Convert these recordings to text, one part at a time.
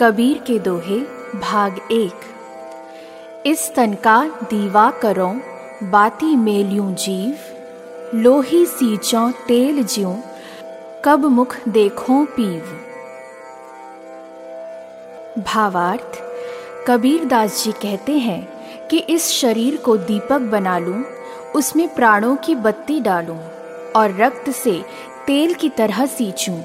कबीर के दोहे भाग एक। इस तन का दीवा करो बाती मेलियों जीव। लोही सींचो तेल ज्यों कब मुख देखो पीव। भावार्थ कबीर दास जी कहते हैं कि इस शरीर को दीपक बना लूँ, उसमें प्राणों की बत्ती डालूं और रक्त से तेल की तरह सींचूं।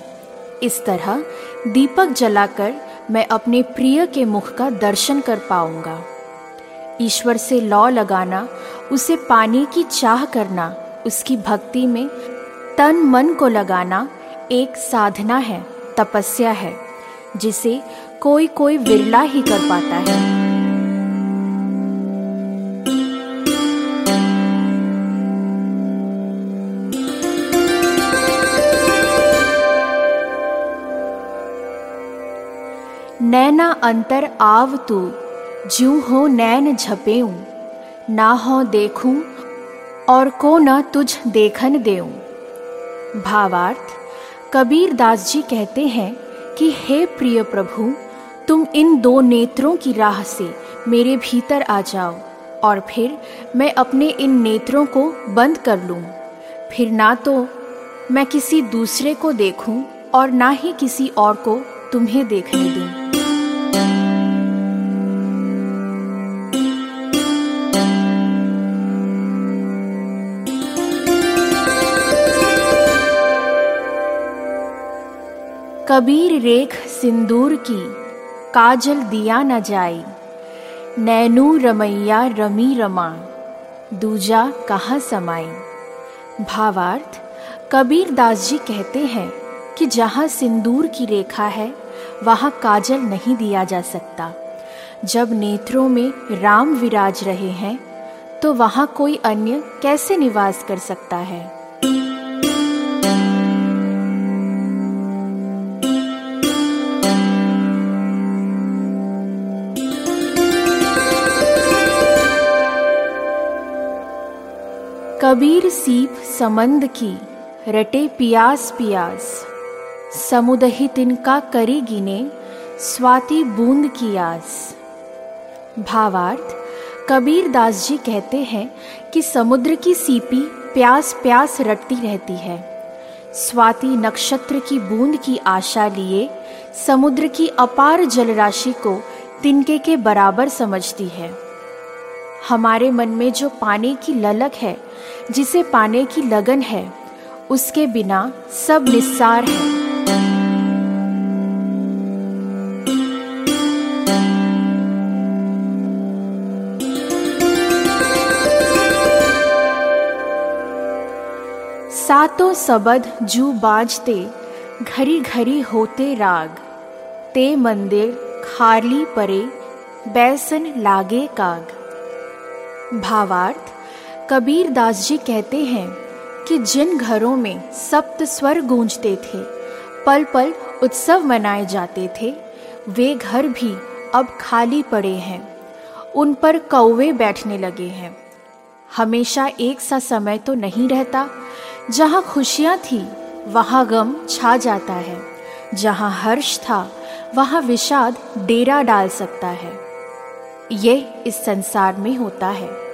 इस तरह दीपक जलाकर मैं अपने प्रिय के मुख का दर्शन कर पाऊँगा। ईश्वर से लौ लगाना, उसे पाने की चाह करना, उसकी भक्ति में तन मन को लगाना एक साधना है, तपस्या है, जिसे कोई कोई विरला ही कर पाता है। नैना अंतर आव तू जू हो नैन झपेऊ। ना हो देखूँ और को न तुझ देखन देऊं। भावार्थ, कबीर दास जी कहते हैं कि, हे प्रिय प्रभु, तुम इन दो नेत्रों की राह से मेरे भीतर आ जाओ, और फिर मैं अपने इन नेत्रों को बंद कर लूँ। फिर ना तो मैं किसी दूसरे को देखूँ और ना ही किसी और को तुम्हें देखने दूँ। कबीर रेख सिंदूर की, काजल दिया न जाई नैनू रमैया रमी रमा, दूजा कहाँ समाई भावार्थ कबीर दास जी कहते हैं कि जहाँ सिंदूर की रेखा है वहाँ काजल नहीं दिया जा सकता। जब नेत्रों में राम विराज रहे हैं तो वहाँ कोई अन्य कैसे निवास कर सकता है? कबीर सीप समंद की, रटे पियास पियास। समुदही तिनका करी गिने, स्वाति बूंद की आस। भावार्थ, कबीर दास जी कहते हैं कि समुद्र की सीपी प्यास प्यास रटती रहती है। स्वाति नक्षत्र की बूंद की आशा लिए समुद्र की अपार जलराशि को तिनके के बराबर समझती है। हमारे मन में जो पाने की ललक है, जिसे पाने की लगन है, उसके बिना सब निस्सार है। सातों सबद जू बाजते घरी घरी होते राग। ते मंदिर खारली परे, बैसन लागे काग। भावार्थ कबीर दास जी कहते हैं कि जिन घरों में सप्त स्वर गूंजते थे पल पल उत्सव मनाए जाते थे, वे घर भी अब खाली पड़े हैं, उन पर कौवे बैठने लगे हैं। हमेशा एक सा समय तो नहीं रहता। जहाँ खुशियाँ थी, वहाँ गम छा जाता है। जहाँ हर्ष था, वहाँ विषाद डेरा डाल सकता है। ये इस संसार में होता है।